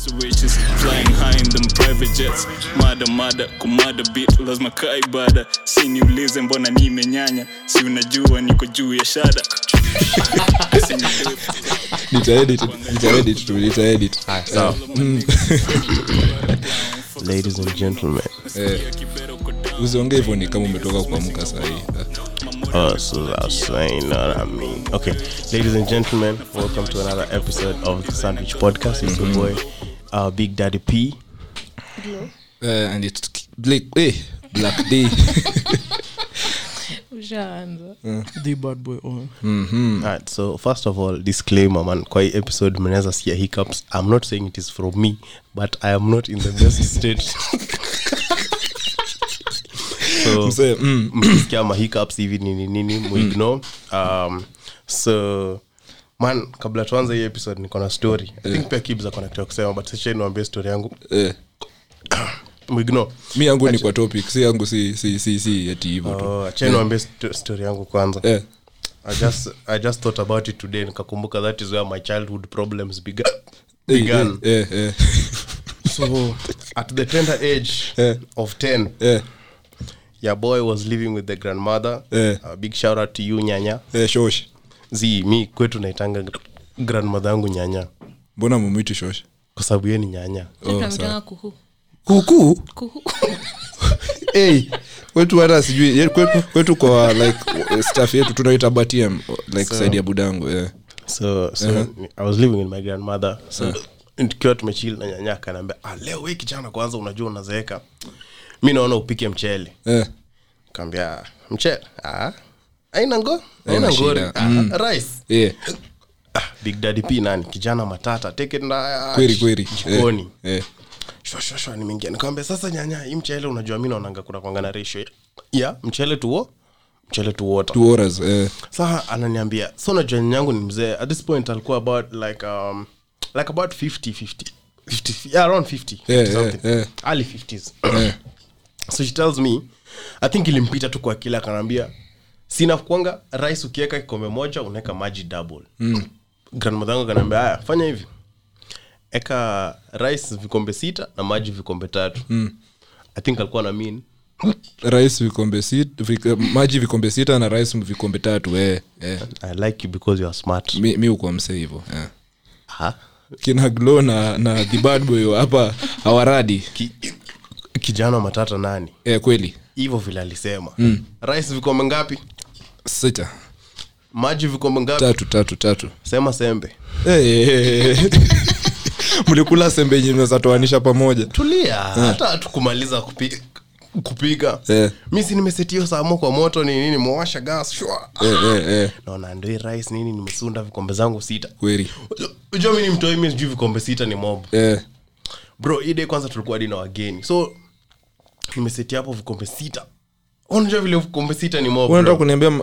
So riches flying high in them private jets. Mada mada kumada bit lazima kaa ibada si niulize mbona nimenyanya si unajua niko juu ya shada. Nitaedit nitaedit nitaedit sawa ladies and gentlemen. Usiongee hivyo ni kama umetoka kuamka sahii Oh, so I was saying, you I mean? Okay, ladies and gentlemen, welcome to another episode of the Sandwich Podcast. It's your boy, uh, Big Daddy P. uh, and it's Blake, eh, black day ushaanza the bad boy on Alright, so first of all, disclaimer, man. Kwa hii episode, mnaweza sikia hiccups. I'm not saying it is from me, but I am not in the best state. so Mse, mm. mkisikia mahiccups hivi nini nini muignore um, so man kabla tuanze hii episode niko na story. I think pia kibs akona kitu kusema but sasa niwaambie story yangu. Yeah. mi yangu ni kwa topic si yangu si si si si ati hivyo tu. Oh, acha niwaambie yeah. story yangu kwanza. Yeah. I just, I just thought about it today nikakumbuka that is where my childhood problems began, eh, began. eh, eh, so at the tender age Eh. of 10 eh, your boy was living with the grandmother. Eh. a big shout out to you nyanya. Eh, shosh zi mi kwetu naitanga gr- yangu nyanya. Mbona mumwiti shosh kwa sababu ye ni nyanya. Oh, kuhu. Kuhu? Hey, kwetu hata sijui kwetu, kwetu kwa like staff yetu tunaita batm like so, saidi ya budangu yeah. so, so i was living in my grandmother. So tukiwa tumechili na nyanya akanaambia ah, leo we kijana kwanza unajua unazeeka. Mi naona upike mchele. Yeah. kaambia mchele? Ah, aina ngo aina ngori shida. ah, rice. Yeah. ah, big daddy p nani? Kijana matata. Take it kweli kweli. Jikoni. Shwashwashwa nimeingia. Nikawambia sasa nyanya hii mchele unajua mi naonanga kuna kwanga na ratio. Ya mchele tuo mchele tuwota eh. saa ananiambia so najua nyanyangu ni mzee. At this point alikuwa about like um, like about 50 50 50 yeah, around 50, 50 Yeah, something. yeah, yeah. early 50s so she tells me i think ilimpita tu kwa akili akanaambia sina rais rice ukiweka kikombe moja unaweka maji double mm. grandmother yangu akanaambia haya fanya hivi eka rais vikombe sita na maji vikombe tatu mm. i think alikuwa na mean rais vikombe sita vik, maji vikombe sita na rais vikombe tatu eh, eh. i like you because you are smart mi, mi ukuwa hivo eh. ha? kina glo na, na the bad boy hapa hawaradi Ki, kijana matata nani eh, kweli hivyo vile alisema mm. rais vikombe ngapi sita. Maji vikombe ngapi tatu tatu tatu. Sema sembe. Hey, hey, eh. mlikula sembe yenye mnazatoanisha pamoja? Tulia. Hata hatukumaliza kupi, kupika yeah. mi si nimesetio samo kwa moto ni nini mwasha gas shwa. Yeah, yeah, eh. naona hii nini nimesunda vikombe zangu sita. Kweli. Ujua mi ni mtoi mi sijui vikombe sita ni mob. Yeah. bro ide kwanza tulikuwa hadi na wageni. So nimesetia hapo vikombe sita unajua vile vikombe sita ni mob unataka kuniambia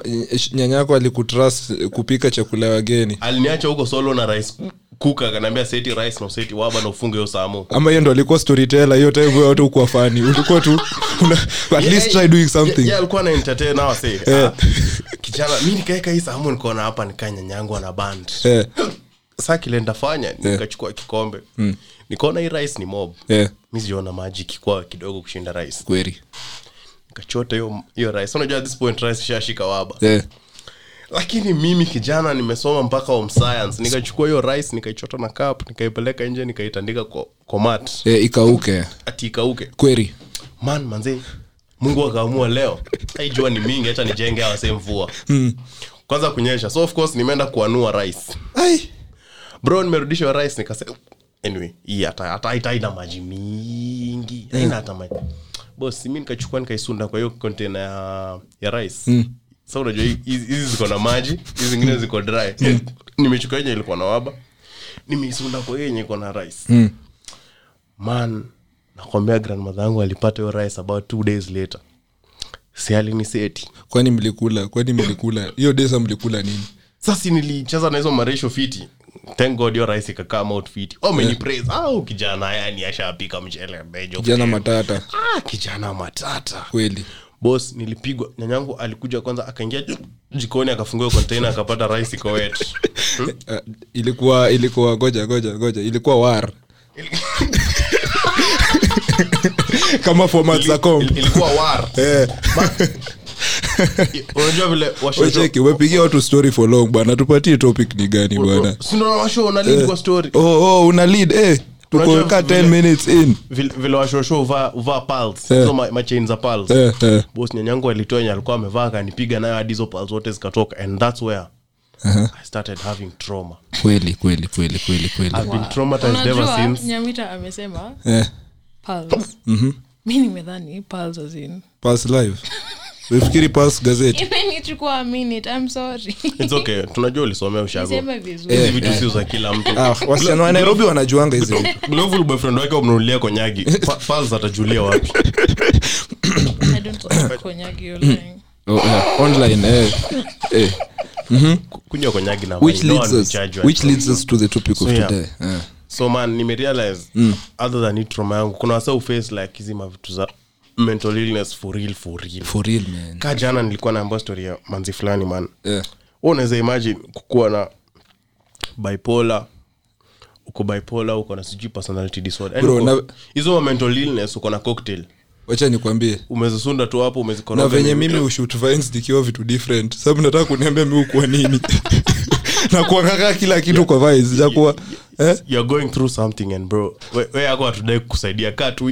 nyanyako alikutrust kupika chakula wageni? Aliniacha huko solo na rice kuka kanaambia seti rice na seti waba na ufunge hiyo samo. Ama hiyo ndo alikuwa storyteller hiyo time wewe ukuwa fani ulikuwa tu una, at least try doing something. Yeah, yeah, alikuwa na entertain now say ah, kijana mimi nikaeka hii samu nikaona hapa nikaa nyanyangu ana band. Yeah. saa kile ndafanya nikachukua kikombe. Nikaona hii rice ni mob. Yeah. mimi sijaona maji kikwa kidogo kushinda rice. Kweli nikachota hiyo hiyo rice. Unajua at this point rice shashika waba. Yeah. Lakini mimi kijana nimesoma mpaka home science. Nikachukua hiyo rice nikaichota na cup nikaipeleka nje nikaitandika kwa, mat. Eh, ikauke. Ati ikauke. Kweli man manze mungu akaamua leo. Aijua ni mingi hata nijenge awase mvua kwanza kunyesha. So of course nimeenda kuanua rice. Ai. Bro nimerudisha rice nikasema anyway hii hata hata maji mingi. Haina hata maji bos mi nikachukua nikaisunda kwa hiyo kontena ya, ya rice. Mm. sa unajua hizi ziko na maji hizi zingine ziko dry. Nimechukua yenye ilikuwa na waba. Nimeisunda kwa hiyo yenye iko na rice. Mm. man nakwambia grandmother yangu alipata hiyo rice about two days later. Si aliniseti kwani mlikula? Kwani mlikula? Hiyo desa mlikula nini? Sasi nilicheza na hizo maresho fiti thank god hiyo rice ikakaa out fiti oh, au kijana yani ashapika mchele bejo. Jana matata. Ah, kijana matata. Kweli. Bos nilipigwa nyanyangu alikuja kwanza akaingia jikoni akafungua container akapata rice iko wet. Uh, ilikuwa ilikuwa goja goja goja ilikuwa war. Kama format za com ilikuwa war. Eh. Unajua vile umepigia watu story for long bwana. Tupatie topic ni gani bwana? una lead kwa story? Oh, oh, una lead eh. Tukoweka 10 minutes in. vile vile washosho uvaa uvaa pulse. Eh. hizo ma- machain za pals yeah, yeah. bos nyanyangu alitoa yenye alikuwa amevaa akanipiga nayo hadi hizo pals zote zikatoka. And that's where i started having trauma. Kweli kweli kweli kweli kweli. I've been traumatized ever since. Nyamita amesema eh, pulse. Mi nimedhani pulse as in Pulse live ulifikiri Pulse gazeti. Imenichukua minute i'm sorry. It's okay. Tunajua ulisomea niseme vizuri. Hizi vitu sio za kila mtu. Ah, wasichana wa nairobi wanajuanga hizi. Vitu. global boyfriend wake wamnunulia konyagi. Pa- pulse atajulia wapi? I don't like konyagi you're oh, eh, online eh, eh. kunywa konyagi na which wine, no leads one us charge which at leads us to the topic of So, yeah. today. Eh. so man nimerealize other than hii trauma yangu kuna wasa uface like hizi mavitu za mental illness for real for real. For real man. Ka jana nilikuwa naambia story ya manzi fulani man. Yeah. Wewe unaweza imagine kukuwa na bipolar uko bipolar uko na sijui personality disorder. Hizo na- mental illness uko na cocktail. Wacha nikwambie. Umezisunda tu hapo na venye mimi ushoot vines nikiwa vitu different. Sababu nataka kuniambia mi ukuwa nini. Na kuangakaa kila kitu kwa vines jakuwa eh? you're going through something and bro we, we yako hatudai kukusaidia. Kaa tu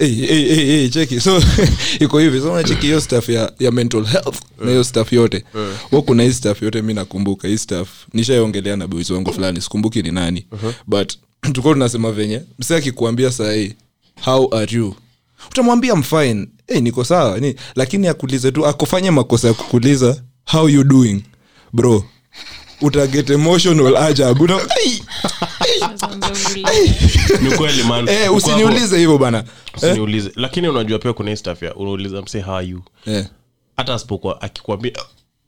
hey, hey, hey, hey, cheki. So iko hivi. So nacheki hiyo staff ya, ya mental health na hiyo staff yote. Wa kuna hii staff yote mi nakumbuka. Hii staff nishaiongelea na boys wangu fulani. Sikumbuki ni nani. But tuko tunasema venye mse akikuambia sahii how are you? Utamwambia mfine hey, niko sawa. Ni lakini akulize tu akufanye makosa ya kukuliza how you doing? Bro utaget emotional ajabu Una- Ai! ni kweli man eh, Uko usiniulize hivyo bana. Lakini unajua pia kuna ya unauliza mse how you? Eh. hata asipokuwa akikwambia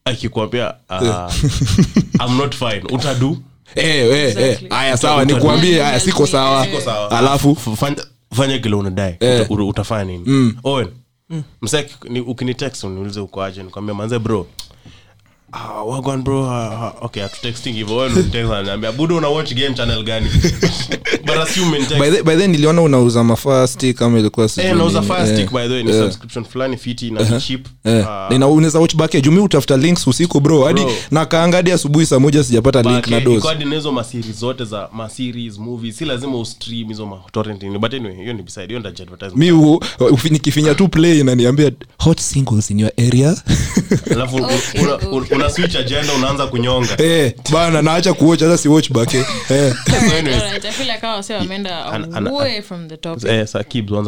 akikwambia uh, i'm not fine. Utadu? Eh, eh, eh. Exactly. aya sawa nikuambie uta- aya siko sawa. Siko alafu? Fanya- fanya kile unadai. Eh. Utafanya nini? Owen mm. aki- ukinitext uniulize ukoaje nikwambia manze bro Ah, bro uh, okay atutexting hivyo wewe unitext ananiambia budo una watch game channel gani. by the, by the niliona unauza mafaa stick kama ilikuwa sijui nauza nini. fire stick by the way ni subscription fulani fiti na cheap. Nina- unaweza watch back jumi utafuta links usiku bro. Hadi na kaangadi asubuhi saa moja sijapata link na dos iko hadi na hizo masiri zote za maseries movies. Si lazima ustream hizo matorrent but anyway hiyo ni beside hiyo ndio advertisement. Mi nikifinya tu play inaniambia hot singles in your area. Alafu un- una, una switch agenda unaanza kunyonga. Eh, bana naacha kuwatch hata si watch back eh. anyways. Alright, Topic. eh,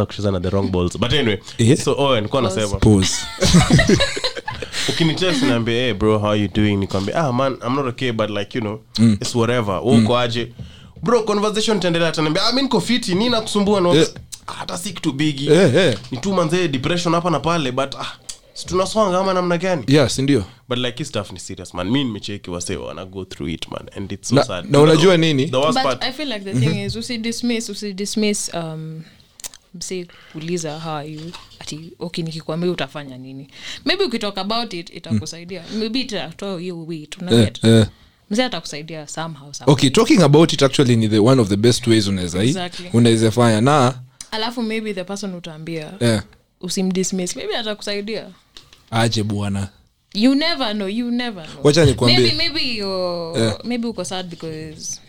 kucheza na the wrong balls. But anyway Eh? so oh nilikuwa nasema Pause. ukinitext hey bro how you doing? Nikwambia ah man i'm not okay but like you know it's whatever. Wewe uko aje? Bro conversation itaendelea ataniambia ah mimi niko fiti nini nakusumbua? Na Eh. hata si kitu bigi Eh, eh. ni tu manzee depression hapa na pale but ah tunasonga ama namna gani? Yes ndio? But like his stuff ni serious man. Mi nimecheki wase wana go through it man. And it's so Na- sad. na unajua nini? the worst But part I feel like the thing is usidismiss usidismiss um msi kuuliza how are you ati okay nikikwambia utafanya nini? Maybe ukitalk about it itakusaidia. Maybe itatoa hiyo wit eh, unaget eh. mzee atakusaidia somehow, somehow. okay talking about it actually ni the one of the best ways unaweza Exactly. unaweza fanya. Na alafu maybe the person utaambia yeah. usimdismiss. Maybe atakusaidia aje bwana. You never know you never know. Wacha nikwambie. maybe maybe you Yeah. maybe uko sad because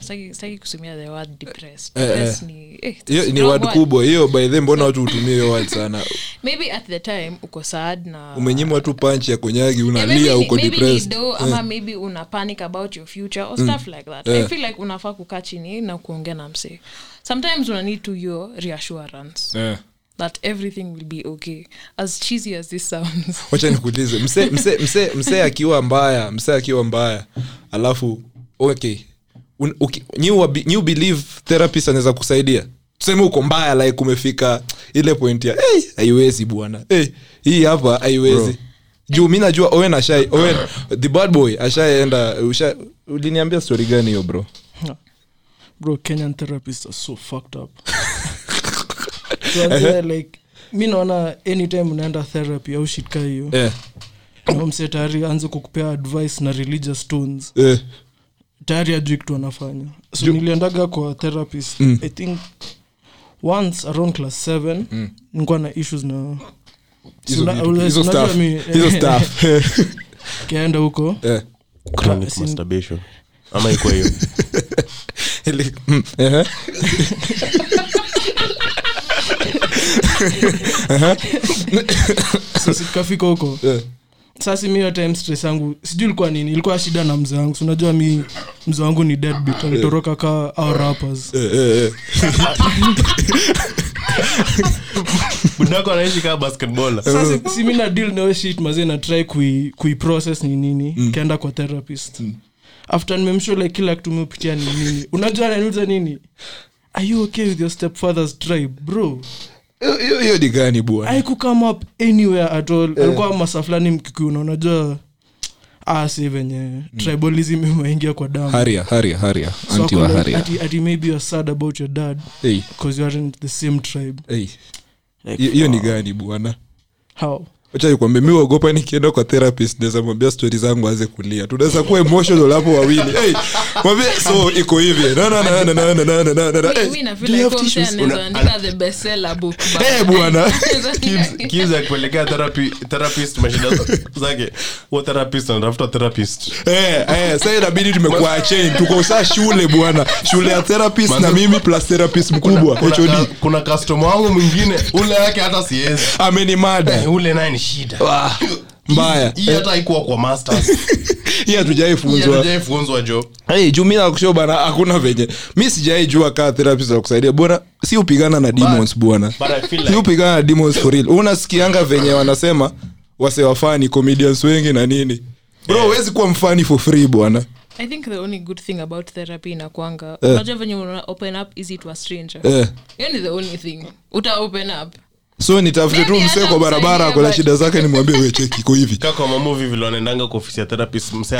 sitaki sitaki kutumia the word depressed. Eh, Depressed ni eh, hiyo ni word kubwa. Hiyo by the mbona watu hutumia hiyo word sana? Maybe at the time uko sad na umenyimwa tu punch ya konyagi unalia yeah, uko maybe depressed. do ama maybe una panic about your future or stuff like that. I feel like unafaa kukaa chini na kuongea na msee. Sometimes una need to your reassurance. Eh. That everything will be okay. As cheesy as this sounds. Wacha nikuulize. Mse mse mse mse akiwa mbaya mse akiwa mbaya alafu okay Un, uki, new, new believe therapist anaweza kusaidia. Tuseme uko mbaya like umefika ile point ya hey, haiwezi bwana. Hey, hii hapa haiwezi. Juu mi najua owen ashai owen the bad boy ashaenda usha, uliniambia story gani hiyo bro? Bro kenyan therapists are so fucked up Tuanzie, like mi naona anytime unaenda therapy au shitka hiyo eh, yeah. mse tayari anze kukupea advice na religious tones yeah. tayari ajui kitu anafanya so niliendaga kwa therapist i think once around class 7 nikuwa na issues na stuff. kaenda huko. Eh. ama ikwa hiyo Mm, sasa huko. Sasi mi hiyo stress yangu sijui ilikuwa nini ilikuwa shida na mzee wangu. Unajua mi mzee wangu ni deadbeat alitoroka ka au rappers. Eh, eh, eh. budako anaishi kaa basketball sasa si mi na deal na shit mazee na kui, kui process ni nini. Kaenda kwa therapist. After nimemshole like kila kitu ni nini. Unajua ananiuliza nini? Are you okay with your stepfather's tribe bro Hiyo- hiyo- hiyo ni gani bwana? Come up anywhere at all. Alikuwa masa fulani mkikuuna unajua ah si venye tribalism imeingia kwa damu. Haria haria haria. So anti ako wa like, haria. ati, ati maybe youare sad about your dad Hey, you aren't the same tribe. Hey. like, hiyo hiyo ni gani bwana? How achaikwambia mi uogopa nikienda kwa therapist naweza mwambia stori zangu aze kulia. Tunaweza kuwa emotional hapo wawili. Hey, mwambia so iko hivi. Bwana. Kids akipelekea therapist mashida zake therapist anatafuta therapist? Sa inabidi tumekuwa chain tuko shule bwana. Shule ya therapist na mimi plus therapist mkubwa. Kuna customer wangu mwingine ule yake hata siezi amenimada ule naye ni shida Wah, mbaya. hii hata haikuwa kwa masters. Hii hatujaifunzwa hajaifunzwa jo hey, juu mi nakusho bana hakuna venye. Mi sijaijua kaa therapist za kusaidia. Bwana si upigana na demons bwana. but I feel si upigana na demons for real. Unasikianga venye wanasema wase wafani comedians wengi na nini. Bro huwezi kuwa mfani for free bwana. I think the only good thing about therapy inakwanga Eh. unajua venye una open up easy to a stranger. Yeah. hiyo ni the only thing. Uta open up so nitafute tu msee kwa barabara akona shida zake nimwambie wecheki iko hivi. Kaka vile wanaendanga kwa ofisi ya therapist msee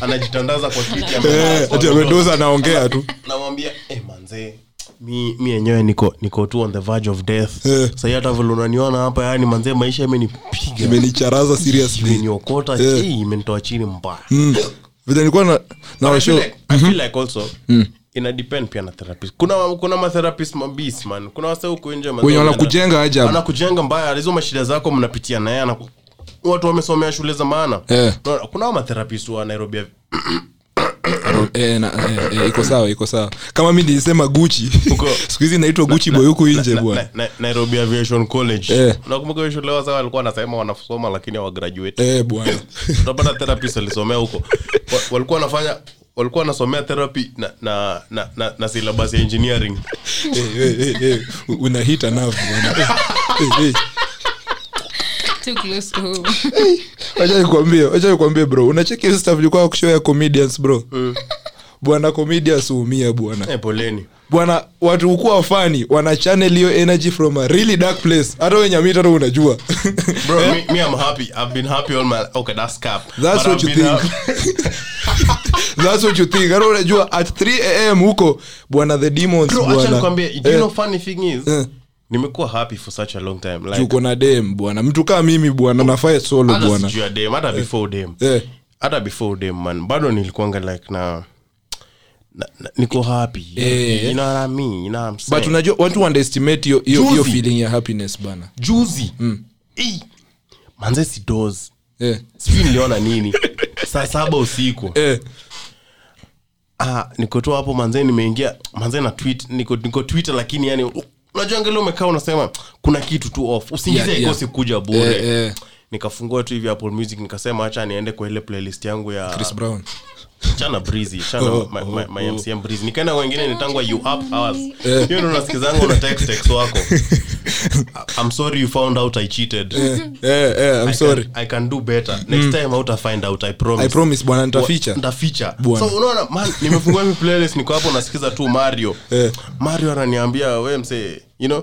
anajitandaza kwa kiti amevaa Eh, amedoza anaongea tu. Namwambia eh, manzee mi mi yenyewe niko niko tu on the verge of death. Yeah. sahii hata vile unaniona hapa yani manzee maisha imenipiga. Imenicharaza seriously. Imeniokota Eh. eh, imenitoa chini mbaya. Mm. vile nilikuwa na, na show I feel like- feel like also ina depend pia na therapist. Kuna kuna matherapist mabis man. Kuna wase huko nje wenye wanakujenga ajabu anakujenga mbaya. Hizo mashida zako mnapitia naye anaku- watu wamesomea shule za maana. Yeah. Kuna matherapist wa nairobi Eh, na- eh, eh, iko sawa iko sawa. Kama mi nilisema guchi Huko- siku hizi naitwa guchi boy huku nje na- bwana na- na- nairobi aviation college. Eh. nakumbuka shule wasa walikuwa wanasema wanasoma lakini hawagraduate. Eh bwana. Utapata therapist alisomea huko. Walikuwa wanafanya walikuwa wanasomea therapy na, na, na, na, na syllabus ya engineering. Unahita navu wachanikwambie bro. Unacheki staff likuwa kushow ya comedians bro. Mm. bwana comedians eh, bwana watu hukuwa wafani wana channel hiyo energy from a really dark place. Hata wenye mitata unajua. Bro me, me i'm happy. I've been happy all my okay that's cap. That's But what I've you think. thats what you think. Hata unajua at 3 am huko bwana the demons bro acha bwana. nikwambie do you Eh, know funny thing is Eh. nimekuwa happy for such a long time like tuko na dem bwana. Mtu kaa mimi bwana. Nafaa solo bwana. hata before dem. Eh. hata before dem man. Bado nilikuanga like na, na, na niko happy. Eh. you know what I mean? You know what I'm saying? but unajua watu underestimate hiyo hiyo hiyo Juzi. feeling ya happiness bana. Juzi Ii, manze sidos eh. sijui niliona nini. Saa saba usiku. Eh. ah, nikotoa hapo manze nimeingia manze na tweet niko, niko twitter lakini yani unajua ngeli umekaa unasema kuna kitu tu off. Usingizi Yeah, haikosi yeah. kuja bure. Eh, eh. nikafungua tu hivi apple music nikasema hacha niende kwa ile playlist yangu ya chris brown chana brizi chana Oh, my, my, my, oh. mcm brizi nikaenda wengine nitangwa you up hours. Eh. hiyo ndo nasikizanga una text text wako. I'm sorry you found out i cheated. Yeah, yeah, yeah, i'm I sorry. Can, I can do better. Next time hauta find out i promise. I promise bwana nitaficha. Nitaficha. So unaona man nimefungua mi playlist niko hapo nasikiza tu mario. Yeah. mario ananiambia wewe mse you know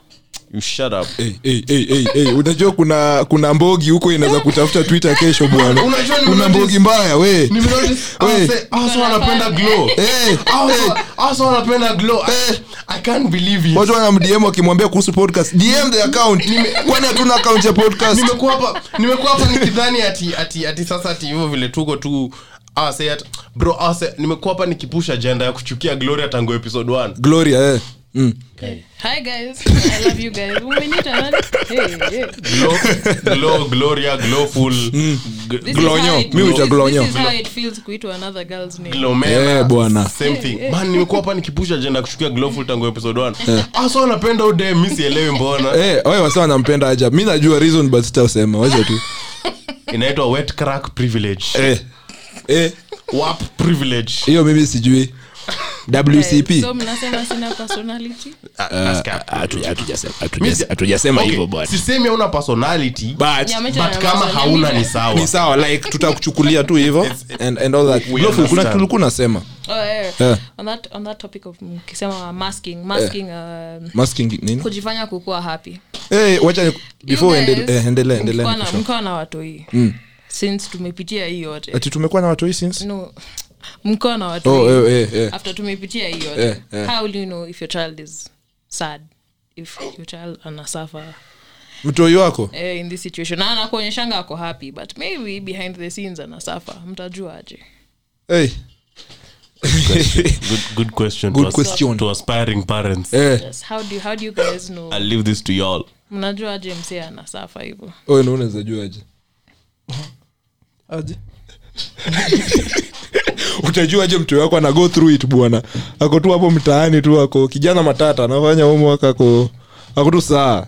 you shut up. Hey, hey, hey, hey, hey. unajua kuna kuna mbogi huko inaweza kutafuta twitter kesho bwana. Kuna mbogi mbaya we. Watu wanamdm wakimwambia kuhusu podcast. Dm the account. Kwani hatuna account ya podcast? Nimekuwa hapa nimekuwa hapa nikidhani ati ati ati sasa ati hivyo vile tuko tu bro ase nimekuwa hapa nikipusha ajenda ya kuchukia gloria tangu episode 1 gloria eh. Mm. hi guys. I love you guys. Umeniita hey, hey. glow glow gloria glowful. G- Glonyo. how it- Mi glonyo. this is how it feels kuitwa another girl's name. Glomena. Eh, bwana. same thing. Man nimekuwa hapa nikipusha agenda ya kuchukia glowful tangu episode 1 ase wanapenda ude mi sielewi mbona. Eh, wewe wasa wanampenda aja mi najua reason but sitasema. Wacha tu. Inaitwa wet crack privilege. Eh. Eh. wap privilege. Hiyo mimi sijui wcp so mnasema sina personality? Ah, up. Hatuja- hatujasema hivyo hauna personality But- Yeah, but kama hauna yeah, ni ni sawa sawa like tutakuchukulia tu hivyo and, and all that. We kuna understand. tulikuwa nasema. Oh, yeah. Yeah. on that on that topic of mkisema masking masking um, masking nini? kujifanya kukuwa happy. Wacha before na- nikushauri. mkiwa since tumepitia hii yote. Ati tumekuwa na watoi since? No mkiwa na oh, eh, eh, eh. after tumepitia hiyo Eh, eh. how do you know if your child is sad if your child anasuffer mtoi wako eh, in this situation na anakuonyeshanga ako happy but maybe behind the scenes anasuffer mtajua aje hey. good, good question Good to, question. to aspiring parents eh. yes. how, do, how do you guys know i'll leave this to y'all mnajua msee anasafa hivyo Wewe ndio unaweza aje aje utajua aje mtoi wako ana go through it bwana. Ako tu hapo mtaani tu ako kijana matata anafanya homework ako ako tu saa.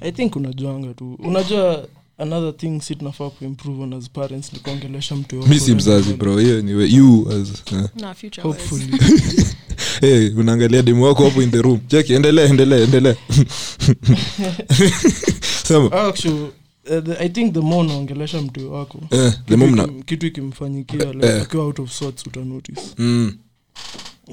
I think unajuanga tu. Unajua another thing si tunafaa kuimprove on as parents ni kuongelesha mtu wako. Mi si mzazi bro. Hiyo ni we- you as uh, na future hopefully. Hey, unaangalia demu wako hapo in the room. Cheki endelea endelea endelea. Sema. Actually uh, the, i think the more unaongelesha mtu wako eh, kitu ikimfanyikia like, Eh. akiwa out of sorts utanotice mm.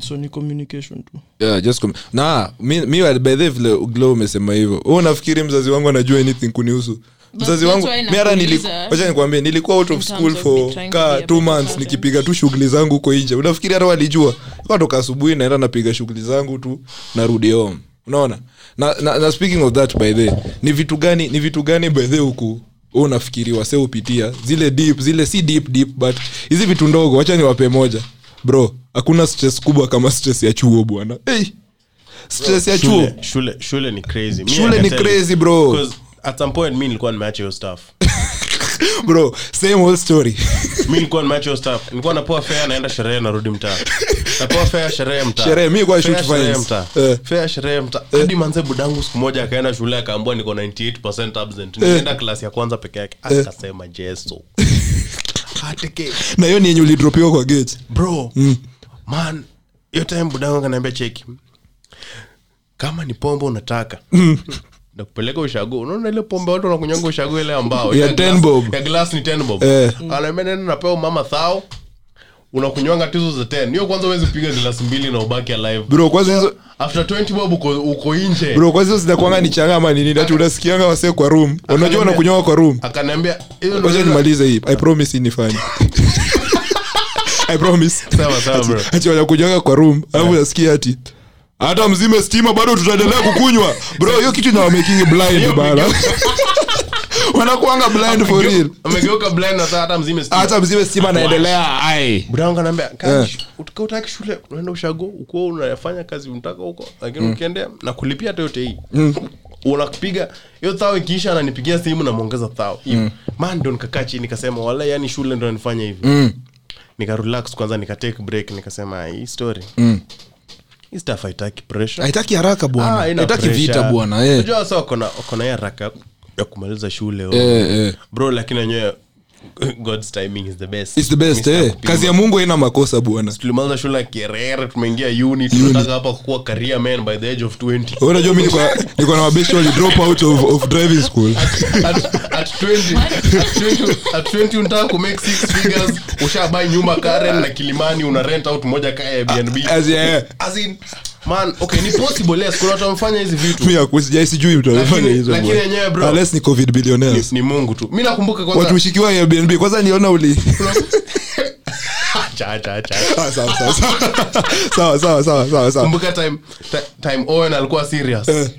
so ni communication tu. Yeah, just com- na mi, mi by vile glo umesema hivyo. U nafikiri mzazi wangu anajua anything kunihusu? Mzazi wangu miara mi hata nili- nakuuliza, wacha nikwambie nilikuwa out of school of for ka two months nikipiga tu shughuli zangu huko nje. Unafikiri hata walijua? Katoka asubuhi naenda napiga shughuli zangu tu narudi home. Unaona na, na, na speaking of that by the ni vitu gani ni vitu gani by the huku unafikiriwa se upitia zile deep zile si deep deep but hizi vitu ndogo wacha niwape moja. Bro hakuna stress kubwa kama stress ya chuo bwana. Hey, stress ya chuo. Shule, shule, shule ni crazy. Shule ni crazy, bro. at some point mi nilikuwa nimeacha hiyo stuff bro same whole story. Mi nilikuwa nimeacha hiyo stuff. Nilikuwa napoa fea naenda sherehe narudi mtaa. Napoa fea sherehe mtaa. Sherehe, mi kwa shoot sherehe mtaa. Eh. fea sherehe mtaa. Hadi manze budangu siku moja akaenda shule akaambua niko 98 absent. Nilienda class ya kwanza peke yake. Akasema jesu. Na hiyo ni yenye ulidropiwa kwa gate. Bro man hiyo time budangu akaniambia cheki kama ni pombo unataka nakupeleka ushago unaona ile pombe watu wanakunywanga ushago ile ambao Ya glass- ya glass ni 10 bob Eh. anaambia napewa mama thao unakunywanga tizo za 10 hiyo kwanza uwezi kupiga glasi mbili na ubaki alive. Bro kwanza hizo after 20 bob uko, uko nje. Bro kwanza hizo zinakwanga ni changa ama nini? Ati unasikianga wasee kwa room. unajua unakunywa kwa room. akaniambia hiyo ndio nimalize hii. I promise hii i promise. Sawa sawa bro. Ati wanakunywanga kwa room alafu unasikia ati hata mzime stima bado tutaendelea kukunywa. Bro hiyo kitu inawamaking blind bana. wanakuanga blind for real. amegeuka blind na hata mzime stima. hata mzime stima naendelea ai. Budangu anaambia utika utaki shule unaenda ushago ukuwa unafanya kazi unataka huko lakini ukiendea na kulipia hata yote hii. Unapiga hiyo thao ikiisha ananipigia simu namwongeza thao hivi. Man ndo nikakaa chini nikasema wala yani shule ndo nanifanya hivi. Mm. nikarelax kwanza nikatake break nikasema hii story. Hii stuff haitaki pressure haitaki haraka Ah, haina haitaki pressure. vita bwana eh. unajua hii haraka ya kumaliza shule. Eh, eh. bro lakini wenyewe god's timing is the best It's the best Mr. eh. Kupima. kazi ya mungu haina makosa bwana tulimaliza shule ya kerere tumeingia uni tunataka hapa kuwa career man by the age of 20 Wewe unajua mi niko niko na mabeshi wali drop out of, of driving school at, at 20 at 20 at 20 unataka ku make six figures ushabai nyumba Karen na Kilimani una rent out moja ka Airbnb As in, eh. as in man okay ni possible yes kuna watu wamefanya hizi vitu. Mi akusijai sijui mtu amefanya hizo lakini yenyewe bro. Unless ni covid billionaires. Ni mungu tu. Mi nakumbuka kwanza watu ushikiwa airbnb kwanza niona uli. Cha, cha, cha. Sawa, sawa, sawa. sawa sawa sawa sawa sawa. Kumbuka time time owen alikuwa serious. Eh.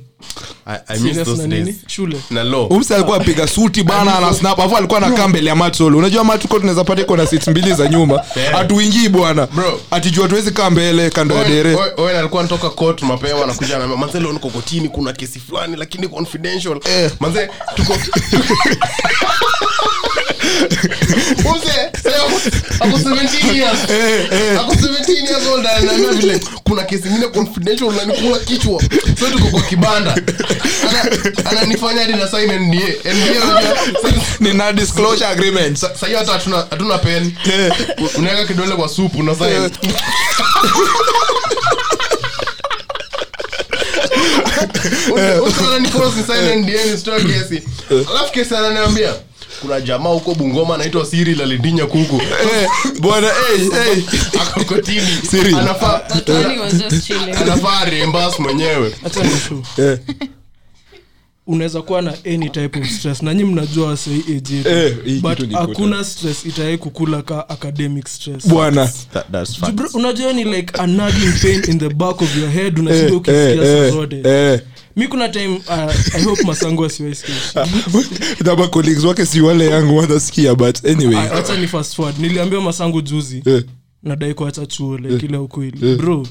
I, I miss those days. shule. Na law. Umse alikuwa apiga suti bana ana snap afu alikuwa anakaa mbele ya matsolo unajua matuko tunaweza pata iko na sit mbili za nyuma. Hatuingii bwana. Bro. atijua tuwezi kaa mbele kando ya dere. Owen- Owen alikuwa anatoka court mapema anakuja na manze leo niko kotini kuna kesi fulani lakini confidential. Manze tuko Umse, sasa ako 17 years. Ako 17 years old ananiambia vile kuna kesi ingine confidential unanikula kichwa. So tuko kwa kibanda Ana- ananifanya hadi na sign NDA NDA unajua, sasa- ni na disclosure agreement sa- sahii hata hatuna hatuna pen unaweka kidole kwa supu na sign kesi alafu kesi ananiambia kuna jamaa huko bungoma anaitwa siri lalindinya kuku. Eh, bwana hey, hey. ako anafaa reimburse mwenyewe. Eh, unaweza kuwa na any type of stress. Nanyi mnajua wasei age yetu. Eh, hii but hakuna stress itawai kukula ka academic stress. Bwana. Unajua ni like a nagging pain in the back of your head. Unashinda ukisikia eh, eh, zote. eh. Mi kuna time uh, i hope masangu asiwaisikia Daba colleagues wake si wale yangu wanasikia but anyway. Hacha ni fast forward. Niliambiwa masangu juzi. Yeah. nadai kuacha chuo like ile ukweli bro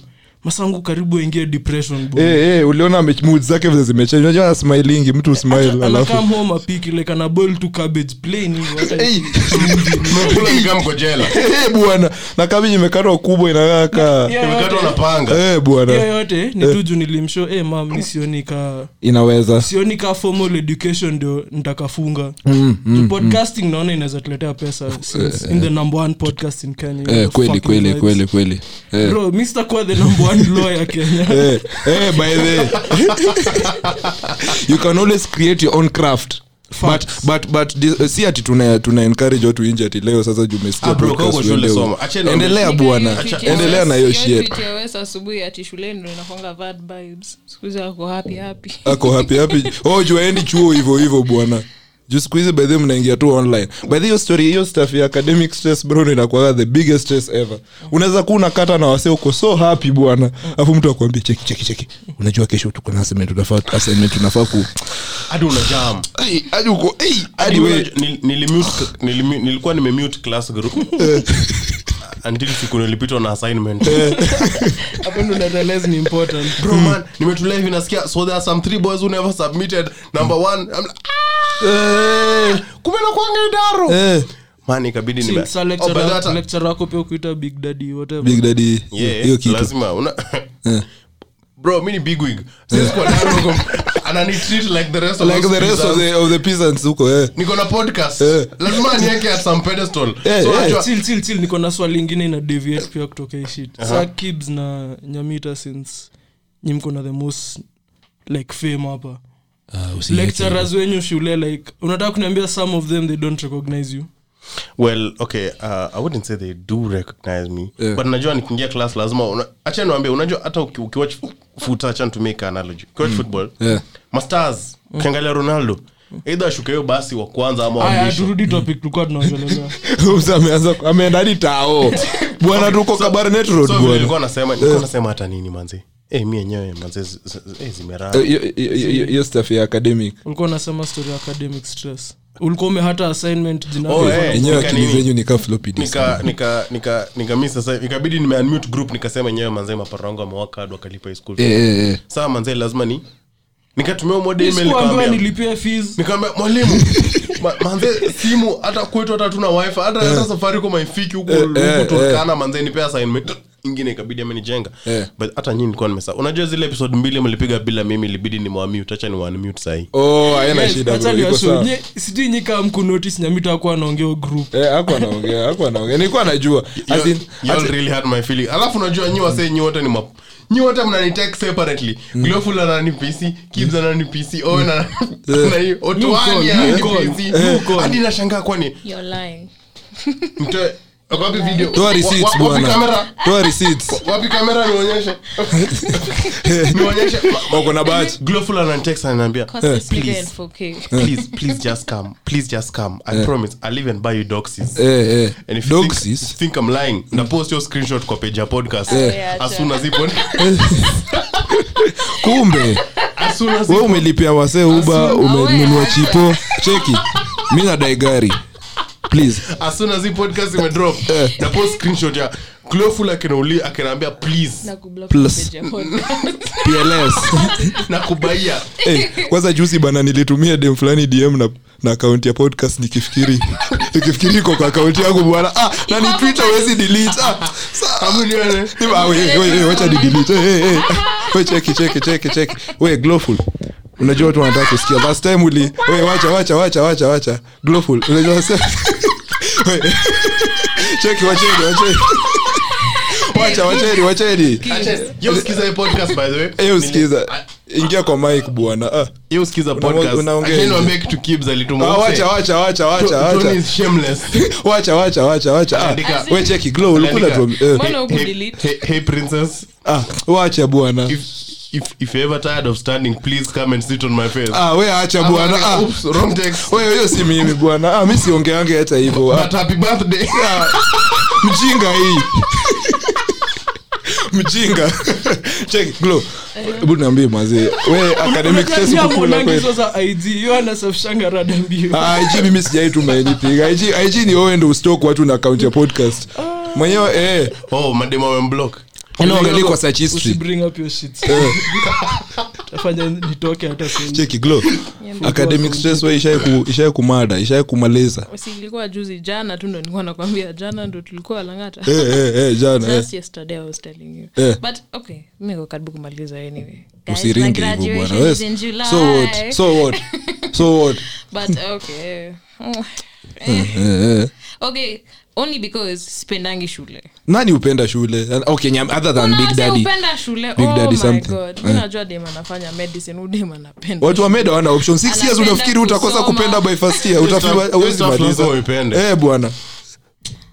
masangu karibu aingie depression bro hey, eh, uliona me- mood zake vile zimechange unajua anasmilingi mtu smile alafu kama home apiki like ana boil to cabbage plain hivyo Hey. Eh, bwana. Na kabiji imekatwa kubwa inakaa ka imekatwa na panga. Eh, bwana. Yote ni tuju nilimshow eh mam mi sioni ka inaweza. Sioni ka formal education ndio nitakafunga mm, podcasting naona inaweza tuletea pesa since in the number one podcast in kenya Eh, kweli kweli kweli kweli. Eh. bro mr. Kwa the number one kenya. Eh, eh, by the you can always create your own craft. But, but, but dis- si ati tuna, tuna encourage watu inje ati leo sasa umesikia Ah, bwana. Endelea na hiyo Wes- shit. Tweet ya Wes asubuhi ati shuleni ndo inakwanga bad vibes. Siku ako happy happy. Ako happy happy. Oh juu chuo hivyo hivyo bwana juu siku hizi by mnaingia tu online. By the hiyo story hiyo stuff ya academic stress bro ndo the biggest stress ever. Unaweza kuwa unakata na wase uko so happy bwana. Alafu mtu akwambia cheki cheki cheki. Unajua kesho tuko na assignment tunafaa assignment tunafaa ku hadi una jam. Hadi uko hadi Hadi we nilimute- nilikuwa nimemute class group until siku nilipitwa na assignment. Hapo ndo na realize ni important. Bro man nimetulia hivi nasikia so there are some three boys who never submitted. Number one I'm like, ah, kumbe nakuanga idaro eh. Man ikabidi nime- Chill, sa Oh, lecturer- but that- lecturer wako pia kuita big daddy whatever. Big daddy Yeah, kitu. lazima una bro mi ni big wig. Sisi kwa daro huko, ananitreat like the rest of like the rest of the, of the peasants huko eh. Niko na podcast. Eh. lazima nieke at some pedestal. Eh, so eh. chill chill chill. Niko na swali ingine ina deviate pia kutoka hii shit. Sa kibs na nyamita since nyimko na the most like fame hapa. Lecturers wenyu shule like unataka kuniambia some of them they don't recognize you? Well okay uh, i wouldn't say they do recognize me. Yeah. but najua nikiingia class lazima acha niwambie unajua hata uki- ukiwatch futa acha to make analogy football Yeah. mastars ukiangalia ronaldo eidha ashuke hiyo basi wa kwanza ama wa turudi topic tulikuwa tunaongelelea. Ameenda hadi tao. Bwana tuko kabarnet road so bwana. nilikuwa nasema nilikuwa nasema hata nini manzi eh mi yenyewe z- eh, zimeraa Eh, hiyo stuff ya academic. Ulikuwa unasema story ya academic stress ulikuwa umehata assignment Oh, eh. enyewe akili zenyu nika floppy disk. nika nika nika nika miss sasa ikabidi nimeunmute group nikasema enyewe manzee mapara wangu amewaka hadi wakalipa hii school Eh, eh, saa manzee lazima ni nikatumia mode email Sikuambiwa nikamwambia nilipia fees. nikamwambia mwalimu ma, manze simu hata kwetu hata tuna wifi hata hata safari kwa maifiki huko huko Turkana manze nipea assignment ingine ikabidi amenijenga. Yeah. but hata nyii nilikuwa nimesa unajua zile episode mbili mlipiga bila mimi ilibidi ni mwamute hacha ni wanmute sahii oh haina Guys, shida bro iko sawa. sijui nyika mkunotis nyamita akuwa anaongea hiyo group. Eh hakuwa anaongea hakuwa anaongea. Nilikuwa najua. As in you all really hurt my feeling. Alafu unajua nyi wasee nyi wote ni map nyi wote mnanitake separately. Glowful anani pc kibs anani pc owen anani call, anani pc. hadi nashangaa kwani You're lying. mtoe wapi video? toa receipts Wa- wa- wapi bwana. kamera toa receipts. Wapi kamera nionyeshe? Nionyeshe. Wako na bahati glowful ananitext ananiambia Cost this nigga in please. Please please just come. Please just come. I promise i'll even buy you doxes. Eh eh. And if you think, think i'm lying na post your screenshot kwa page ya podcast. Yeah, as soon as it kumbe. As soon as we umelipia wasee uba umenunua chipo. Cheki. Mi nadai gari please. As soon as hii podcast imedrop na post screenshot ya glowful akinauli akinaambia please. Plus. pls na kubaia hey, kwanza juzi bana nilitumia dem fulani dm na na akaunti ya podcast nikifikiri. Nikifikiri iko kwa akaunti yangu bwana. Ah, na ni twitter wezi delete. Ah, sa- Amnione. Ni- ah, we- we- we- wacha ni delete. Hey, hey, hey. we cheki cheki cheki cheki we glowful unajua watu wanataka kusikia. Last time uli we wacha wacha wacha wacha wacha. Glowful. Unajua cheki wacheni wacheni. Wacha wacheni wacheni. Yo sikiza hii podcast by the way. Hiyo sikiza. Ingia kwa mic bwana. Ah. Yo sikiza podcast. unaongea niwaambie kitu kibs alituma Ah, wacha wacha wacha wacha Tony wacha. Is shameless. Wacha wacha wacha wacha. Ah, we cheki glow ulikula tu eh, Mbona huku delete? hey- hey princess. Ah wacha bwana if if you're ever tired of standing please come and sit on my face. Ah we acha bwana. ah. Oops, wrong text. Wewe hiyo si mimi bwana. Ah mimi siongeange hata hivyo. Ah, but happy birthday. Ah, mjinga hii. Mjinga. Check glow. Hebu niambie mazee we academic test kukula kweli. sasa ig yo anasafishanga rada mbio. Ah, IG mimi sijaituma anything IG IG ni wewe ndio ustok watu na account ya podcast. Mwenyewe eh. Oh mademo wamemblock kwa search history. bring up your shit. Eh. tafanya nitoke hata sehemu. cheki glow. Academic stress we ishai ku ishai kumada ishai kumaliza. Si juzi jana tu ndo nilikuwa nakwambia jana ndo tulikuwa langata. Eh eh eh jana eh. Just yesterday i was telling you. Eh. but okay mi niko karibu kumaliza anyway. Usiringe hivyo bwana. graduation is Yes. in July. so what? So what? So what? But okay. Oh, eh eh. Okay only because sipendangi shule. Nani upenda shule? Okay nyam, other than Kuna big daddy. upenda shule. Big oh Daddy my something. god. Yeah. unajua dem anafanya medicine udem anapenda. Watu wa meda wana option. 6 years unafikiri utakosa kupenda by first year. Huwezi stuff maliza. eh bwana.